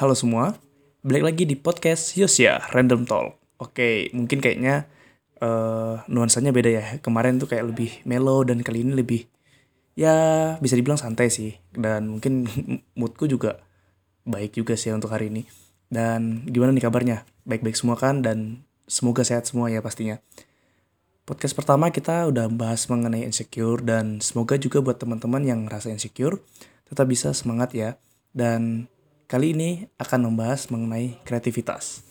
Halo semua, balik lagi di podcast Yosia Random Talk. Oke, mungkin kayaknya uh, nuansanya beda ya. Kemarin tuh kayak lebih mellow dan kali ini lebih ya bisa dibilang santai sih. Dan mungkin moodku juga baik juga sih untuk hari ini. Dan gimana nih kabarnya? Baik-baik semua kan dan semoga sehat semua ya pastinya. Podcast pertama kita udah bahas mengenai insecure dan semoga juga buat teman-teman yang rasa insecure tetap bisa semangat ya. Dan kali ini akan membahas mengenai kreativitas.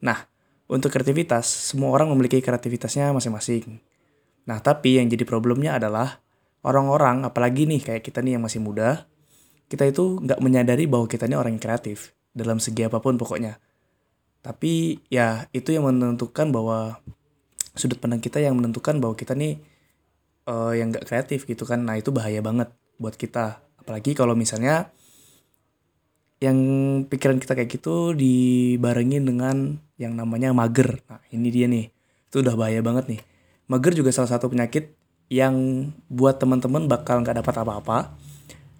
Nah, untuk kreativitas, semua orang memiliki kreativitasnya masing-masing. Nah, tapi yang jadi problemnya adalah orang-orang, apalagi nih kayak kita nih yang masih muda, kita itu nggak menyadari bahwa kita ini orang yang kreatif dalam segi apa pun pokoknya. Tapi ya itu yang menentukan bahwa sudut pandang kita yang menentukan bahwa kita nih uh, yang nggak kreatif gitu kan. Nah itu bahaya banget buat kita. Apalagi kalau misalnya yang pikiran kita kayak gitu dibarengin dengan yang namanya mager. Nah, ini dia nih. Itu udah bahaya banget nih. Mager juga salah satu penyakit yang buat teman-teman bakal nggak dapat apa-apa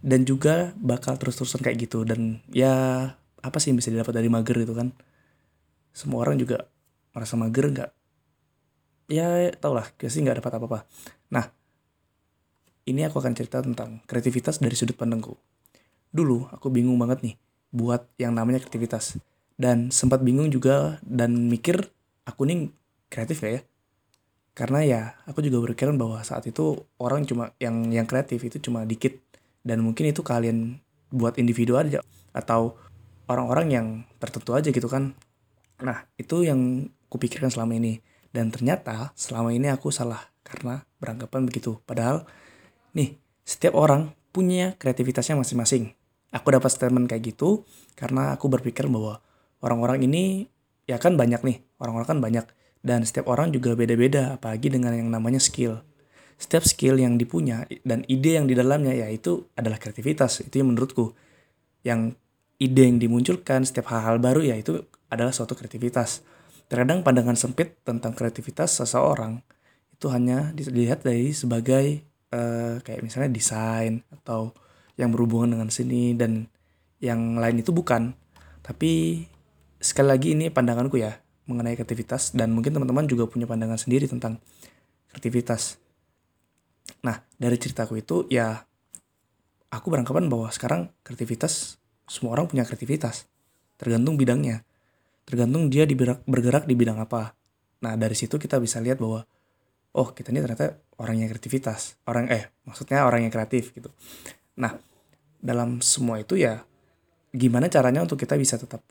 dan juga bakal terus-terusan kayak gitu. Dan ya apa sih yang bisa didapat dari mager itu kan? Semua orang juga merasa mager nggak? Ya tau lah. Pasti nggak dapat apa-apa. Nah ini aku akan cerita tentang kreativitas dari sudut pandangku. Dulu aku bingung banget nih buat yang namanya kreativitas. Dan sempat bingung juga dan mikir aku nih kreatif gak ya? Karena ya aku juga berpikiran bahwa saat itu orang cuma yang yang kreatif itu cuma dikit. Dan mungkin itu kalian buat individu aja atau orang-orang yang tertentu aja gitu kan. Nah itu yang kupikirkan selama ini. Dan ternyata selama ini aku salah karena beranggapan begitu. Padahal nih setiap orang punya kreativitasnya masing-masing aku dapat statement kayak gitu karena aku berpikir bahwa orang-orang ini ya kan banyak nih orang-orang kan banyak. Dan setiap orang juga beda-beda apalagi dengan yang namanya skill. Setiap skill yang dipunya dan ide yang di dalamnya ya itu adalah kreativitas itu yang menurutku. Yang ide yang dimunculkan setiap hal-hal baru ya itu adalah suatu kreativitas. Terkadang pandangan sempit tentang kreativitas seseorang itu hanya dilihat dari sebagai uh, kayak misalnya desain atau yang berhubungan dengan sini dan yang lain itu bukan. Tapi sekali lagi ini pandanganku ya mengenai kreativitas dan mungkin teman-teman juga punya pandangan sendiri tentang kreativitas. Nah, dari ceritaku itu ya aku beranggapan bahwa sekarang kreativitas semua orang punya kreativitas. Tergantung bidangnya. Tergantung dia bergerak di bidang apa. Nah, dari situ kita bisa lihat bahwa oh, kita ini ternyata orang yang kreativitas. Orang eh maksudnya orang yang kreatif gitu. Nah, dalam semua itu ya gimana caranya untuk kita bisa tetap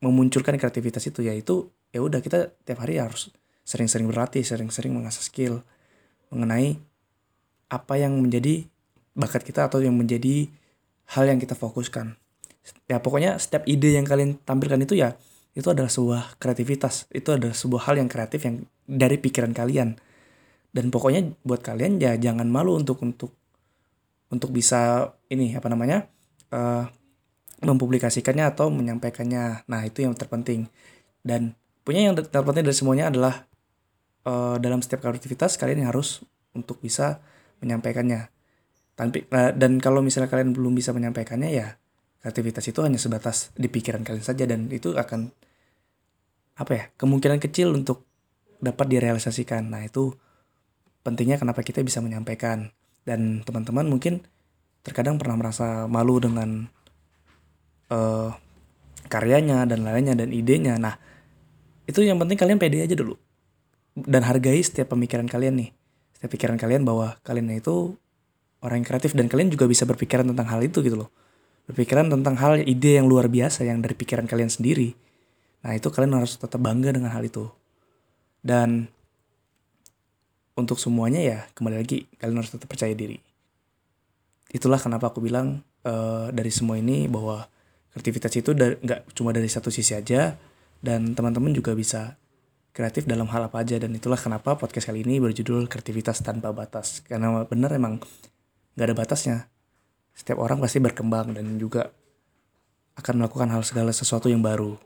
memunculkan kreativitas itu yaitu ya udah kita tiap hari harus sering-sering berlatih, sering-sering mengasah skill mengenai apa yang menjadi bakat kita atau yang menjadi hal yang kita fokuskan. Ya pokoknya setiap ide yang kalian tampilkan itu ya itu adalah sebuah kreativitas, itu adalah sebuah hal yang kreatif yang dari pikiran kalian. Dan pokoknya buat kalian ya jangan malu untuk untuk untuk bisa ini apa namanya uh, mempublikasikannya atau menyampaikannya. Nah itu yang terpenting dan punya yang terpenting dari semuanya adalah uh, dalam setiap aktivitas kalian harus untuk bisa menyampaikannya. Tanpa, uh, dan kalau misalnya kalian belum bisa menyampaikannya ya aktivitas itu hanya sebatas di pikiran kalian saja dan itu akan apa ya kemungkinan kecil untuk dapat direalisasikan. Nah itu pentingnya kenapa kita bisa menyampaikan dan teman-teman mungkin terkadang pernah merasa malu dengan uh, karyanya dan lainnya dan idenya. Nah itu yang penting kalian pede aja dulu. Dan hargai setiap pemikiran kalian nih. Setiap pikiran kalian bahwa kalian itu orang yang kreatif dan kalian juga bisa berpikiran tentang hal itu gitu loh. Berpikiran tentang hal ide yang luar biasa yang dari pikiran kalian sendiri. Nah itu kalian harus tetap bangga dengan hal itu. Dan untuk semuanya ya kembali lagi kalian harus tetap percaya diri. Itulah kenapa aku bilang uh, dari semua ini bahwa kreativitas itu nggak cuma dari satu sisi aja dan teman-teman juga bisa kreatif dalam hal apa aja dan itulah kenapa podcast kali ini berjudul kreativitas tanpa batas. Karena benar emang nggak ada batasnya. Setiap orang pasti berkembang dan juga akan melakukan hal segala sesuatu yang baru.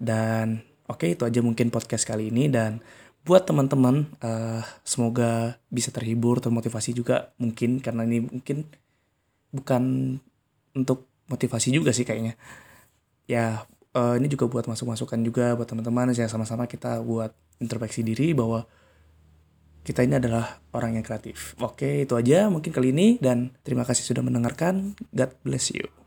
Dan oke okay, itu aja mungkin podcast kali ini dan buat teman-teman uh, semoga bisa terhibur termotivasi juga mungkin karena ini mungkin bukan untuk motivasi juga sih kayaknya ya uh, ini juga buat masuk masukan juga buat teman-teman yang sama-sama kita buat introspeksi diri bahwa kita ini adalah orang yang kreatif. Oke, itu aja mungkin kali ini dan terima kasih sudah mendengarkan. God bless you.